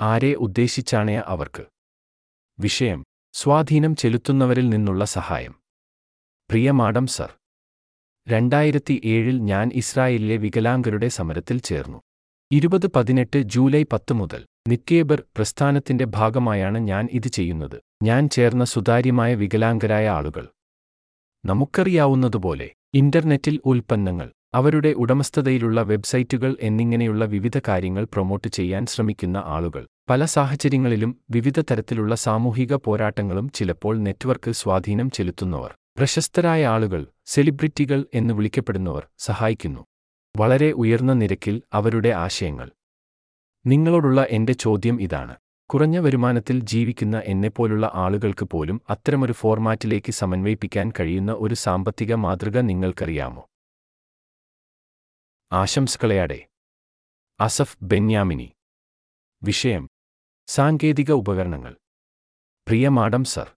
ആരെ ഉദ്ദേശിച്ചാണ് അവർക്ക്? വിഷയം സ്വാധീനം ചെലുത്തുന്നവരിൽ നിന്നുള്ള സഹായം. പ്രിയ മാഡം സർ രണ്ടായിരത്തി ഏഴിൽ ഞാൻ ഇസ്രായേലിലെ വികലാംഗരുടെ സമരത്തിൽ ചേർന്നു. ഇരുപത് പതിനെട്ട് ജൂലൈ പത്ത് മുതൽ നിക്കേബർ പ്രസ്ഥാനത്തിന്റെ ഭാഗമായാണ് ഞാൻ ഇത് ചെയ്യുന്നത്. ഞാൻ ചേർന്ന സുതാര്യമായ വികലാംഗരായ ആളുകൾ. നമുക്കറിയാവുന്നതുപോലെ ഇന്റർനെറ്റിൽ ഉൽപ്പന്നങ്ങൾ അവരുടെ ഉടമസ്ഥതയിലുള്ള വെബ്സൈറ്റുകൾ എന്നിങ്ങനെയുള്ള വിവിധ കാര്യങ്ങൾ പ്രൊമോട്ട് ചെയ്യാൻ ശ്രമിക്കുന്ന ആളുകൾ. പല സാഹചര്യങ്ങളിലും വിവിധ തരത്തിലുള്ള സാമൂഹിക പോരാട്ടങ്ങളും ചിലപ്പോൾ നെറ്റ്വർക്ക് സ്വാധീനം ചെലുത്തുന്നവർ. പ്രശസ്തരായ ആളുകൾ സെലിബ്രിറ്റികൾ എന്ന് വിളിക്കപ്പെടുന്നവർ സഹായിക്കുന്നു. വളരെ ഉയർന്ന നിരക്കിൽ അവരുടെ ആശയങ്ങൾ. നിങ്ങളോടുള്ള എന്റെ ചോദ്യം ഇതാണ്. കുറഞ്ഞ വരുമാനത്തിൽ ജീവിക്കുന്ന എന്നെപ്പോലുള്ള ആളുകൾക്ക് പോലും അത്തരമൊരു ഫോർമാറ്റിലേക്ക് സമന്വയിപ്പിക്കാൻ കഴിയുന്ന ഒരു സാമ്പത്തിക മാതൃക നിങ്ങൾക്കറിയാമോ? ആശംസകളെയാടെ. അസഫ് ബെന്യാമിനി. വിഷയം സാങ്കേതിക ഉപകരണങ്ങൾ. പ്രിയ മാഡം സർ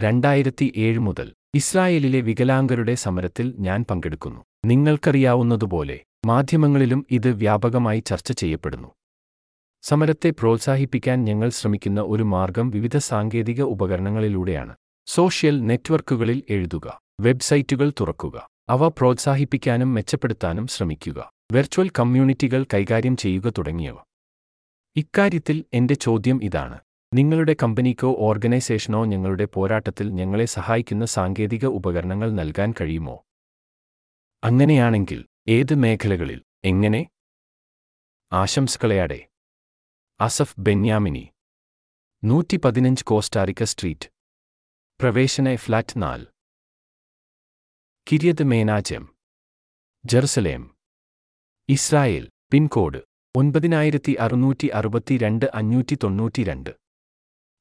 രണ്ടായിരത്തി ഏഴ് മുതൽ ഇസ്രായേലിലെ വികലാംഗരുടെ സമരത്തിൽ ഞാൻ പങ്കെടുക്കുന്നു. നിങ്ങൾക്കറിയാവുന്നതുപോലെ മാധ്യമങ്ങളിലും ഇത് വ്യാപകമായി ചർച്ച ചെയ്യപ്പെടുന്നു. സമരത്തെ പ്രോത്സാഹിപ്പിക്കാൻ ഞങ്ങൾ ശ്രമിക്കുന്ന ഒരു മാർഗം വിവിധ സാങ്കേതിക ഉപകരണങ്ങളിലൂടെയാണ്. സോഷ്യൽ നെറ്റ്വർക്കുകളിൽ എഴുതുക വെബ്സൈറ്റുകൾ തുറക്കുക. അവ പ്രോത്സാഹിപ്പിക്കാനും മെച്ചപ്പെടുത്താനും ശ്രമിക്കുക. വെർച്വൽ കമ്മ്യൂണിറ്റികൾ കൈകാര്യം ചെയ്യുക തുടങ്ങിയവ. ഇക്കാര്യത്തിൽ എന്റെ ചോദ്യം ഇതാണ്. നിങ്ങളുടെ കമ്പനിക്കോ ഓർഗനൈസേഷനോ ഞങ്ങളുടെ പോരാട്ടത്തിൽ ഞങ്ങളെ സഹായിക്കുന്ന സാങ്കേതിക ഉപകരണങ്ങൾ നൽകാൻ കഴിയുമോ? അങ്ങനെയാണെങ്കിൽ ഏത് മേഖലകളിൽ? എങ്ങനെ? ആശംസകളെയാടെ. അസഫ് ബെന്യാമിനി. നൂറ്റി പതിനഞ്ച് കോസ്റ്റാറിക്ക സ്ട്രീറ്റ്. പ്രവേശന ഫ്ലാറ്റ് നാല്. Kiryat Menachem Jerusalem. Israel. Pincode ഒൻപതിനായിരത്തി അറുന്നൂറ്റി അറുപത്തിരണ്ട് അഞ്ഞൂറ്റി തൊണ്ണൂറ്റിരണ്ട്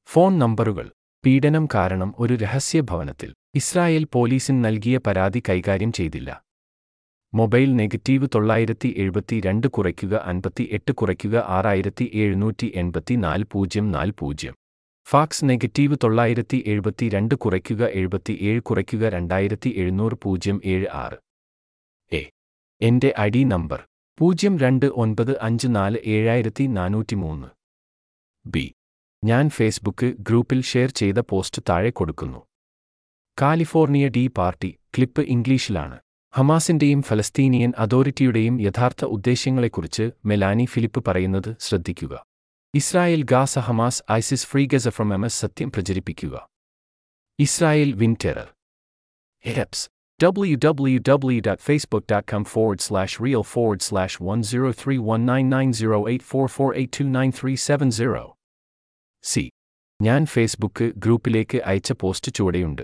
ഫോൺ നമ്പറുകൾ. പീഡനം കാരണം ഒരു രഹസ്യ ഭവനത്തിൽ ഇസ്രായേൽ പോലീസിന് നൽകിയ പരാതി കൈകാര്യം ചെയ്തില്ല. മൊബൈൽ നെഗറ്റീവ് തൊള്ളായിരത്തി എഴുപത്തി രണ്ട് കുറയ്ക്കുക അൻപത്തി എട്ട് കുറയ്ക്കുക ആറായിരത്തി എഴുന്നൂറ്റി എൺപത്തി നാല് പൂജ്യം നാല് പൂജ്യം. ഫാക്സ് നെഗറ്റീവ് തൊള്ളായിരത്തി എഴുപത്തി രണ്ട് കുറയ്ക്കുക എഴുപത്തി ഏഴ് കുറയ്ക്കുക രണ്ടായിരത്തി എഴുന്നൂറ് പൂജ്യം ഏഴ് ആറ്. എ. എന്റെ ഐ ഡി നമ്പർ പൂജ്യം രണ്ട് ഒൻപത് അഞ്ച് നാല് ഏഴായിരത്തി നാനൂറ്റി മൂന്ന് ബി. ഞാൻ ഫേസ്ബുക്ക് ഗ്രൂപ്പിൽ ഷെയർ ചെയ്ത പോസ്റ്റ് താഴെ കൊടുക്കുന്നു. കാലിഫോർണിയ ഡി പാർട്ടി ക്ലിപ്പ് ഇംഗ്ലീഷിലാണ്. ഹമാസിന്റെയും ഫലസ്തീനിയൻ അതോറിറ്റിയുടെയും യഥാർത്ഥ ഉദ്ദേശ്യങ്ങളെക്കുറിച്ച് മെലാനി ഫിലിപ്പ് പറയുന്നത് ശ്രദ്ധിക്കുക. Israel Gaza Hamas ISIS free Gaza from M S സത്യം പ്രചരിപ്പിക്കുക. Israel win terror. Https www.facebook.com forward slash real forward slash 10319908448293930 C ഞാൻ ഫേസ്ബുക്ക് ഗ്രൂപ്പിലേക്ക് അയച്ച പോസ്റ്റ് ചുവടെയുണ്ട്.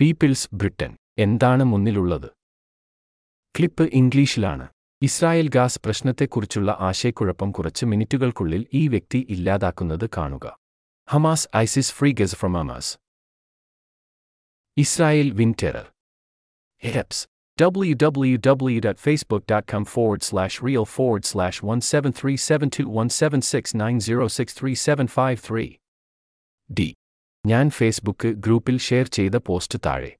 പീപ്പിൾസ് ബ്രിട്ടൻ എന്താണ് മുന്നിലുള്ളത്? ക്ലിപ്പ് ഇംഗ്ലീഷിലാണ്. ഇസ്രായേൽ ഗാസ് പ്രശ്നത്തെക്കുറിച്ചുള്ള ആശയക്കുഴപ്പം കുറച്ച് മിനിറ്റുകൾക്കുള്ളിൽ ഈ വ്യക്തി ഇല്ലാതാക്കുന്നത് കാണുക. Hamas ISIS free Gaza from Hamas. Israel win terror. Six www.facebook.com forward slash real forward slash 173721769063753. D ഞാൻ ഫേസ്ബുക്ക് ഗ്രൂപ്പിൽ ഷെയർ ചെയ്ത പോസ്റ്റ് താഴെ.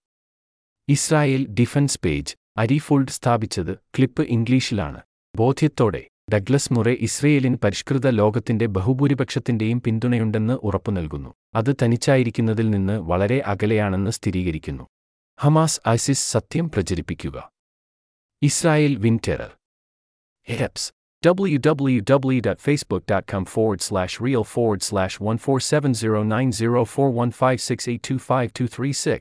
Israel defence page. അരിഫോൾഡ് സ്ഥാപിച്ചത് ക്ലിപ്പ് ഇംഗ്ലീഷിലാണ്. ബോധ്യത്തോടെ ഡഗ്ലസ് മുറെ ഇസ്രയേലിന് പരിഷ്കൃത ലോകത്തിന്റെ ബഹുഭൂരിപക്ഷത്തിന്റെയും പിന്തുണയുണ്ടെന്ന് ഉറപ്പു നൽകുന്നു. അത് തനിച്ചായിരിക്കുന്നതിൽ നിന്ന് വളരെ അകലെയാണെന്ന് സ്ഥിരീകരിക്കുന്നു. ഹമാസ് ഐസിസ് സത്യം പ്രചരിപ്പിക്കുക. Israel win terror. Https www.facebook.com forward slash real forward slash 14709041568252236 E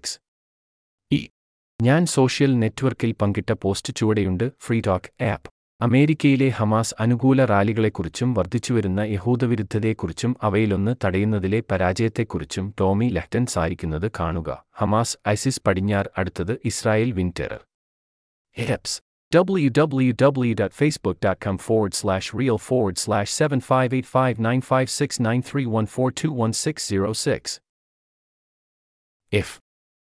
ഞാൻ സോഷ്യൽ നെറ്റ്വർക്കിൽ പങ്കിട്ട പോസ്റ്റ് ചുവടെയുണ്ട് ഫ്രീ ടോക്ക് ആപ്പ്. അമേരിക്കയിലെ ഹമാസ് അനുകൂല റാലികളെക്കുറിച്ചും വർദ്ധിച്ചുവരുന്ന യഹൂദവിരുദ്ധതയെക്കുറിച്ചും അവയിലൊന്ന് തടയുന്നതിലെ പരാജയത്തെക്കുറിച്ചും ടോമി ലെഫ്റ്റൻ സാരിക്കുന്നത് കാണുക. ഹമാസ് ഐസിസ് പടിഞ്ഞാർ അടുത്തത് Israel win terror https www.facebook.com forward slash real forward slash 7585956931421606 F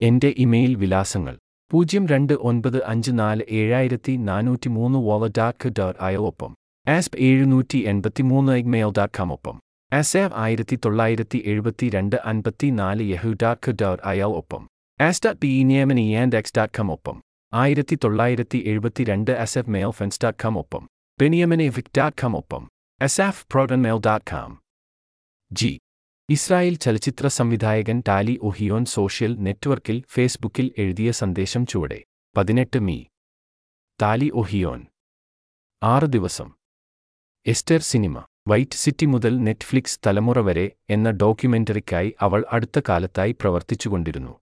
എന്റെ ഇമെയിൽ വിലാസങ്ങൾ. പൂജ്യം രണ്ട് ഒൻപത് അഞ്ച് നാല് ഏഴായിരത്തി നാനൂറ്റി മൂന്ന് വോള ഡാക്ക് ഡോട്ട് ഒപ്പം. ആസ്പ് എഴുന്നൂറ്റി എൺപത്തിമൂന്ന് ഇഗ്മെയിൽ ഡോട്ട് കോം ഒപ്പം. ആസേവ് ആയിരത്തി തൊള്ളായിരത്തി എഴുപത്തി രണ്ട് അൻപത്തി നാല് യഹു ഡാക്ക് ഡോട്ട് അയാൾ ഒപ്പം. ആസ് പി നിയമൻ നിയമനി ആൻഡ് എക്സ് ഡാക്കാം ഒപ്പം. ആയിരത്തി തൊള്ളായിരത്തി എഴുപത്തി രണ്ട് അസെഫ് മെയിൽ ഫെൻസ് ഡോട്ട് കോം ഒപ്പം ബെനിയമനെ വിക് ഡോട്ട് കോം ഒപ്പം. Asaf protonmail dot com G Israel ചലച്ചിത്ര സംവിധായകൻ ടാലി ഒഹിയോൻ സോഷ്യൽ നെറ്റ്വർക്കിൽ ഫേസ്ബുക്കിൽ എഴുതിയ സന്ദേശം ചുവടെ. പതിനെട്ട് മീ. താലി ഒഹിയോൻ. ആറ് ദിവസം. Esther cinema. വൈറ്റ് സിറ്റി മുതൽ നെറ്റ്ഫ്ലിക്സ് തലമുറ വരെ എന്ന ഡോക്യുമെന്ററിക്കായി അവൾ അടുത്ത കാലത്തായി പ്രവർത്തിച്ചുകൊണ്ടിരുന്നു.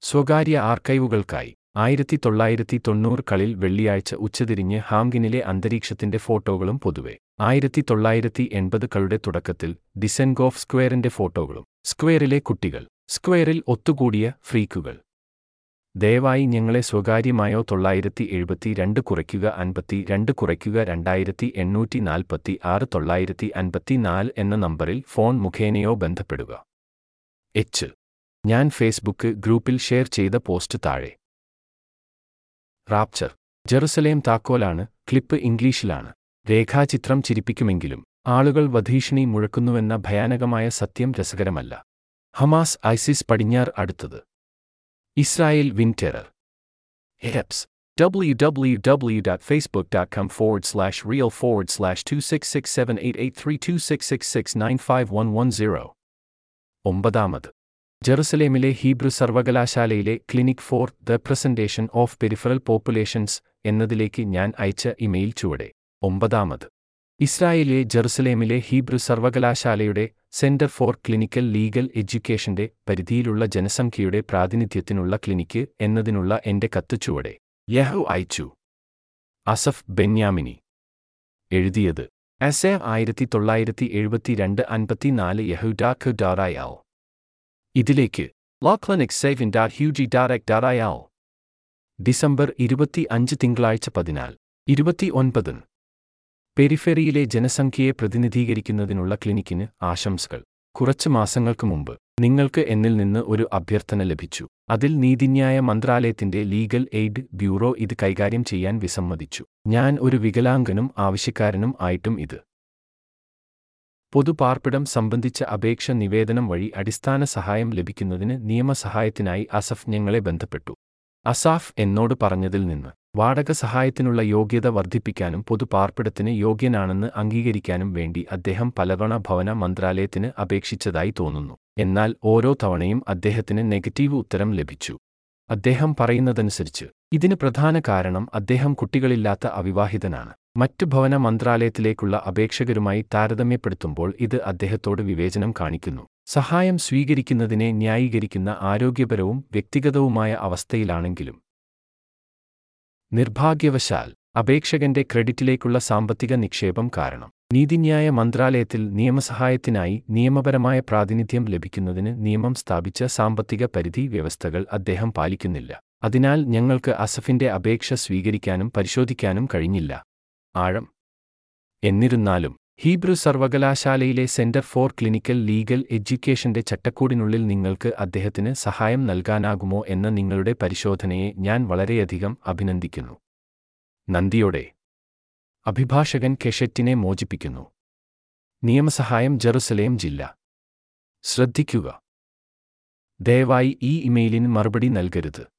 സ്വകാര്യ ആർക്കൈവുകൾക്കായി ആയിരത്തി തൊള്ളായിരത്തി തൊണ്ണൂറുകളിൽ വെള്ളിയാഴ്ച ഉച്ചതിരിഞ്ഞ് ഹാംഗിനിലെ അന്തരീക്ഷത്തിന്റെ ഫോട്ടോകളും പൊതുവെ. ആയിരത്തി തൊള്ളായിരത്തി എൺപതുകളുടെ തുടക്കത്തിൽ ഡിസെൻഗോഫ് സ്ക്വയറിന്റെ ഫോട്ടോകളും സ്ക്വയറിലെ കുട്ടികൾ സ്ക്വയറിൽ ഒത്തുകൂടിയ ഫ്രീക്കുകൾ. ദയവായി ഞങ്ങളെ സ്വകാര്യമായോ തൊള്ളായിരത്തി എഴുപത്തി രണ്ട് കുറയ്ക്കുക അൻപത്തി രണ്ട് കുറയ്ക്കുക രണ്ടായിരത്തി എണ്ണൂറ്റി നാൽപ്പത്തി ആറ് തൊള്ളായിരത്തി അൻപത്തി നാല് എന്ന നമ്പറിൽ ഫോൺ മുഖേനയോ ബന്ധപ്പെടുക. എച്ച് ഞാൻ ഫേസ്ബുക്ക് ഗ്രൂപ്പിൽ ഷെയർ ചെയ്ത പോസ്റ്റ് താഴെ. Rapture Jerusalem താക്കോലാണ്. ക്ലിപ്പ് ഇംഗ്ലീഷിലാണ്. രേഖാചിത്രം ചിരിപ്പിക്കുമെങ്കിലും ആളുകൾ വധീഷണി മുഴക്കുന്നുവെന്ന ഭയാനകമായ സത്യം രസകരമല്ല. ഹമാസ് ഐസിസ് പടിഞ്ഞാർ അടുത്തത്. Israel win terror ഹെപ്സ് www.facebook.com forward slash real forward slash 26678832666951110 ഒമ്പതാമത്. ജെറുസലേമിലെ ഹീബ്രു സർവകലാശാലയിലെ clinic for the presentation of peripheral populations എന്നതിലേക്ക് ഞാൻ അയച്ച ഇമെയിൽ ചുവടെ. ഒമ്പതാമത്. ഇസ്രായേലിലെ ജെറുസലേമിലെ ഹീബ്രു സർവകലാശാലയുടെ സെന്റർ ഫോർ ക്ലിനിക്കൽ ലീഗൽ എഡ്യൂക്കേഷന്റെ പരിധിയിലുള്ള ജനസംഖ്യയുടെ പ്രാതിനിധ്യത്തിനുള്ള ക്ലിനിക്ക് എന്നതിനുള്ള എന്റെ കത്ത് ചുവടെ. യഹു അയച്ചു. അസഫ് ബെന്യാമിനി. എഴുതിയത്. അസെ ആയിരത്തി തൊള്ളായിരത്തി എഴുപത്തിരണ്ട് അൻപത്തിനാല് യഹുഡാഖ് ഡാറായാൽ. ഇതിലേക്ക്. ലോ ക്ലിനിക് സേവിൻ ഡാർ ഹ്യൂജി ഡാറക് ഡാറായാവോ ഡിസംബർ ഇരുപത്തി അഞ്ച് തിങ്കളാഴ്ച പതിനാല്. ഇരുപത്തി ഒൻപത് പെരിഫെറിയിലെ ജനസംഖ്യയെ പ്രതിനിധീകരിക്കുന്നതിനുള്ള ക്ലിനിക്കിന് ആശംസകൾ. കുറച്ച് മാസങ്ങൾക്ക് മുമ്പ് നിങ്ങൾക്ക് എന്നിൽ നിന്ന് ഒരു അഭ്യർത്ഥന ലഭിച്ചു. അതിൽ നീതിന്യായ മന്ത്രാലയത്തിന്റെ ലീഗൽ എയ്ഡ് ബ്യൂറോ ഇത് കൈകാര്യം ചെയ്യാൻ വിസമ്മതിച്ചു. ഞാൻ ഒരു വികലാംഗനും ആവശ്യക്കാരനും ആയിട്ടും ഇത്. പൊതുപാർപ്പിടം സംബന്ധിച്ച അപേക്ഷ നിവേദനം വഴി അടിസ്ഥാന സഹായം ലഭിക്കുന്നതിന് നിയമസഹായത്തിനായി അസഫ് ഞങ്ങളെ ബന്ധപ്പെട്ടു. അസാഫ് എന്നോട് പറഞ്ഞതിൽ നിന്ന് വാടക സഹായത്തിനുള്ള യോഗ്യത വർദ്ധിപ്പിക്കാനും പൊതുപാർപ്പിടത്തിന് യോഗ്യനാണെന്ന് അംഗീകരിക്കാനും വേണ്ടി അദ്ദേഹം പലതവണ ഭവന മന്ത്രാലയത്തിന് അപേക്ഷിച്ചതായി തോന്നുന്നു. എന്നാൽ ഓരോ തവണയും അദ്ദേഹത്തിന് നെഗറ്റീവ് ഉത്തരം ലഭിച്ചു. അദ്ദേഹം പറയുന്നതനുസരിച്ച് ഇതിന് പ്രധാന കാരണം അദ്ദേഹം കുട്ടികളില്ലാത്ത അവിവാഹിതനാണ്. മറ്റു ഭവന മന്ത്രാലയത്തിലേക്കുള്ള അപേക്ഷകരുമായി താരതമ്യപ്പെടുത്തുമ്പോൾ ഇത് അദ്ദേഹത്തോട് വിവേചനം കാണിക്കുന്നു. സഹായം സ്വീകരിക്കുന്നതിനെ ന്യായീകരിക്കുന്ന ആരോഗ്യപരവും വ്യക്തിഗതവുമായ അവസ്ഥയിലാണെങ്കിലും. നിർഭാഗ്യവശാൽ അപേക്ഷകന്റെ ക്രെഡിറ്റിലേക്കുള്ള സാമ്പത്തിക നിക്ഷേപം കാരണം നീതിന്യായ മന്ത്രാലയത്തിൽ നിയമസഹായത്തിനായി നിയമപരമായ പ്രാതിനിധ്യം ലഭിക്കുന്നതിന് നിയമം സ്ഥാപിച്ച സാമ്പത്തിക പരിധി വ്യവസ്ഥകൾ അദ്ദേഹം പാലിക്കുന്നില്ല. അതിനാൽ ഞങ്ങൾക്ക് അസഫിന്റെ അപേക്ഷ സ്വീകരിക്കാനും പരിശോധിക്കാനും കഴിഞ്ഞില്ല. ആഴം. എന്നിരുന്നാലും ഹീബ്രു സർവകലാശാലയിലെ സെന്റർ ഫോർ ക്ലിനിക്കൽ ലീഗൽ എഡ്യൂക്കേഷന്റെ ചട്ടക്കൂടിനുള്ളിൽ നിങ്ങൾക്ക് അദ്ദേഹത്തിന് സഹായം നൽകാനാകുമോ എന്ന നിങ്ങളുടെ പരിശോധനയെ ഞാൻ വളരെയധികം അഭിനന്ദിക്കുന്നു. നന്ദിയോടെ. അഭിഭാഷകൻ കെഷറ്റിനെ മോചിപ്പിക്കുന്നു. നിയമസഹായം ജെറുസലേം ജില്ല. ശ്രദ്ധിക്കുക. ദയവായി ഈ ഇമെയിലിന് മറുപടി നൽകരുത്.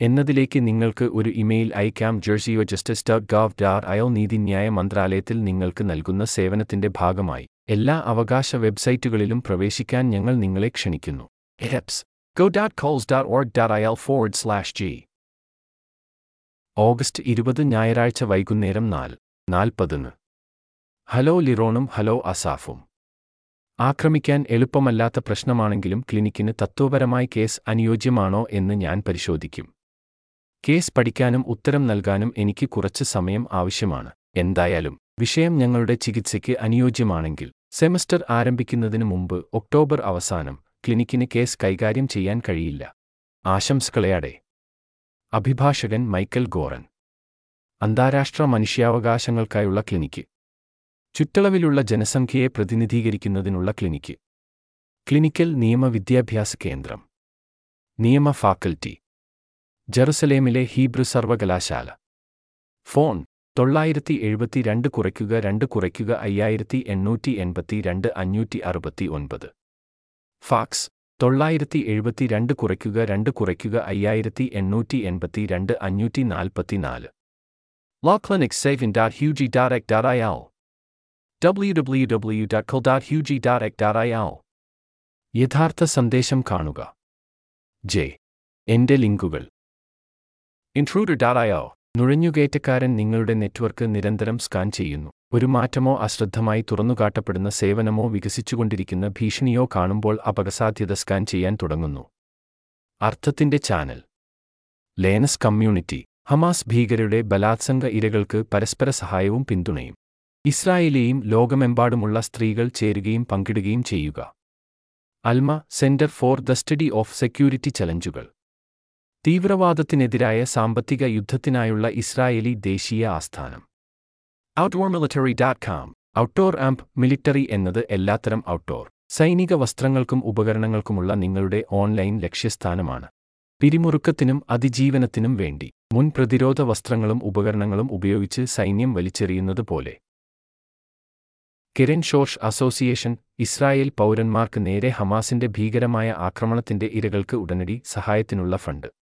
എന്നതിലേക്ക് നിങ്ങൾക്ക് ഒരു ഇമെയിൽ അയക്കാം. ജേഴ്സിയോ ജസ്റ്റിസ് ഡോട്ട് ഗവ് ഡാർ അയോ നീതിന്യായ മന്ത്രാലയത്തിൽ നിങ്ങൾക്ക് നൽകുന്ന സേവനത്തിന്റെ ഭാഗമായി. എല്ലാ അവകാശ വെബ്സൈറ്റുകളിലും പ്രവേശിക്കാൻ ഞങ്ങൾ നിങ്ങളെ ക്ഷണിക്കുന്നു. Https go dot calls dot org dot അയൽ ഫോർവേഡ് സ്ലാഷ് ജി ഓഗസ്റ്റ് ഇരുപത് ഞായറാഴ്ച വൈകുന്നേരം നാല് നാൽപ്പതിന്. ഹലോ ലിറോണും ഹലോ അസാഫും. ആക്രമിക്കാൻ എളുപ്പമല്ലാത്ത പ്രശ്നമാണെങ്കിലും ക്ലിനിക്കിന് തത്വപരമായി കേസ് അനുയോജ്യമാണോ എന്ന് ഞാൻ പരിശോധിക്കും. കേസ് പഠിക്കാനും ഉത്തരം നൽകാനും എനിക്ക് കുറച്ച് സമയം ആവശ്യമാണ്. എന്തായാലും വിഷയം ഞങ്ങളുടെ ചികിത്സയ്ക്ക് അനുയോജ്യമാണെങ്കിൽ സെമസ്റ്റർ ആരംഭിക്കുന്നതിന് മുമ്പ് ഒക്ടോബർ അവസാനം ക്ലിനിക്കിന് കേസ് കൈകാര്യം ചെയ്യാൻ കഴിയില്ല. ആശംസകളെയാടെ. അഭിഭാഷകൻ മൈക്കൽ ഗോറൻ. അന്താരാഷ്ട്ര മനുഷ്യാവകാശങ്ങൾക്കായുള്ള ക്ലിനിക്ക്. ചുറ്റളവിലുള്ള ജനസംഖ്യയെ പ്രതിനിധീകരിക്കുന്നതിനുള്ള ക്ലിനിക്ക്. ക്ലിനിക്കൽ നിയമ വിദ്യാഭ്യാസ കേന്ദ്രം. നിയമ ഫാക്കൽറ്റി. ജെറുസലേമിലെ ഹീബ്രു സർവകലാശാല ഫോൺ തൊള്ളായിരത്തി എഴുപത്തി രണ്ട് കുറയ്ക്കുക രണ്ട് കുറയ്ക്കുക അയ്യായിരത്തി എണ്ണൂറ്റി എൺപത്തി രണ്ട് അഞ്ഞൂറ്റി അറുപത്തി ഒൻപത് ഫാക്സ് തൊള്ളായിരത്തി എഴുപത്തി രണ്ട് കുറയ്ക്കുക രണ്ട് കുറയ്ക്കുക അയ്യായിരത്തി എണ്ണൂറ്റി എൺപത്തി രണ്ട് അഞ്ഞൂറ്റി നാൽപ്പത്തി നാല് ലോ ക്ലിനിക് സേവ് ഇൻ ഡാറ്റ് ഹ്യൂജി ഡാറ്റ് എക് ഡാറ്റ് ഐ www.col.hugie.ec.il യഥാർത്ഥ സന്ദേശം കാണുക. ജെ. എന്റെ ലിങ്കുകൾ. ഇൻട്രൂഡർ.io നുഴഞ്ഞുകയറ്റക്കാരൻ നിങ്ങളുടെ നെറ്റ്വർക്ക് നിരന്തരം സ്കാൻ ചെയ്യുന്നു. ഒരു മാറ്റമോ അശ്രദ്ധമായി തുറന്നുകാട്ടപ്പെടുന്ന സേവനമോ വികസിച്ചുകൊണ്ടിരിക്കുന്ന ഭീഷണിയോ കാണുമ്പോൾ അപകസാധ്യത സ്കാൻ ചെയ്യാൻ തുടങ്ങുന്നു. അർത്ഥത്തിന്റെ ചാനൽ. ലേനസ് കമ്മ്യൂണിറ്റി ഹമാസ് ഭീകരരുടെ ബലാത്സംഗ ഇരകൾക്ക് പരസ്പര സഹായവും പിന്തുണയും. ഇസ്രായേലിയും ലോകമെമ്പാടുമുള്ള സ്ത്രീകൾ ചേരുകയും പങ്കിടുകയും ചെയ്യുക. Alma centre for the study of security ചലഞ്ചുകൾ. തീവ്രവാദത്തിനെതിരായ സാമ്പത്തിക യുദ്ധത്തിനായുള്ള ഇസ്രായേലി ദേശീയ ആസ്ഥാനം. Outdoor military dot com outdoor amp military എന്നത് എല്ലാത്തരം ഔട്ട്ഡോർ സൈനിക വസ്ത്രങ്ങൾക്കും ഉപകരണങ്ങൾക്കുമുള്ള നിങ്ങളുടെ ഓൺലൈൻ ലക്ഷ്യസ്ഥാനമാണ്. പിരിമുറുക്കത്തിനും അതിജീവനത്തിനും വേണ്ടി മുൻ പ്രതിരോധ വസ്ത്രങ്ങളും ഉപകരണങ്ങളും ഉപയോഗിച്ച് സൈന്യം വലിച്ചെറിയുന്നത് പോലെ. കിരൺ ഷോഷ് അസോസിയേഷൻ ഇസ്രായേൽ പൗരന്മാർക്ക് നേരെ ഹമാസിന്റെ ഭീകരമായ ആക്രമണത്തിന്റെ ഇരകൾക്ക് ഉടനടി സഹായത്തിനുള്ള ഫണ്ട്.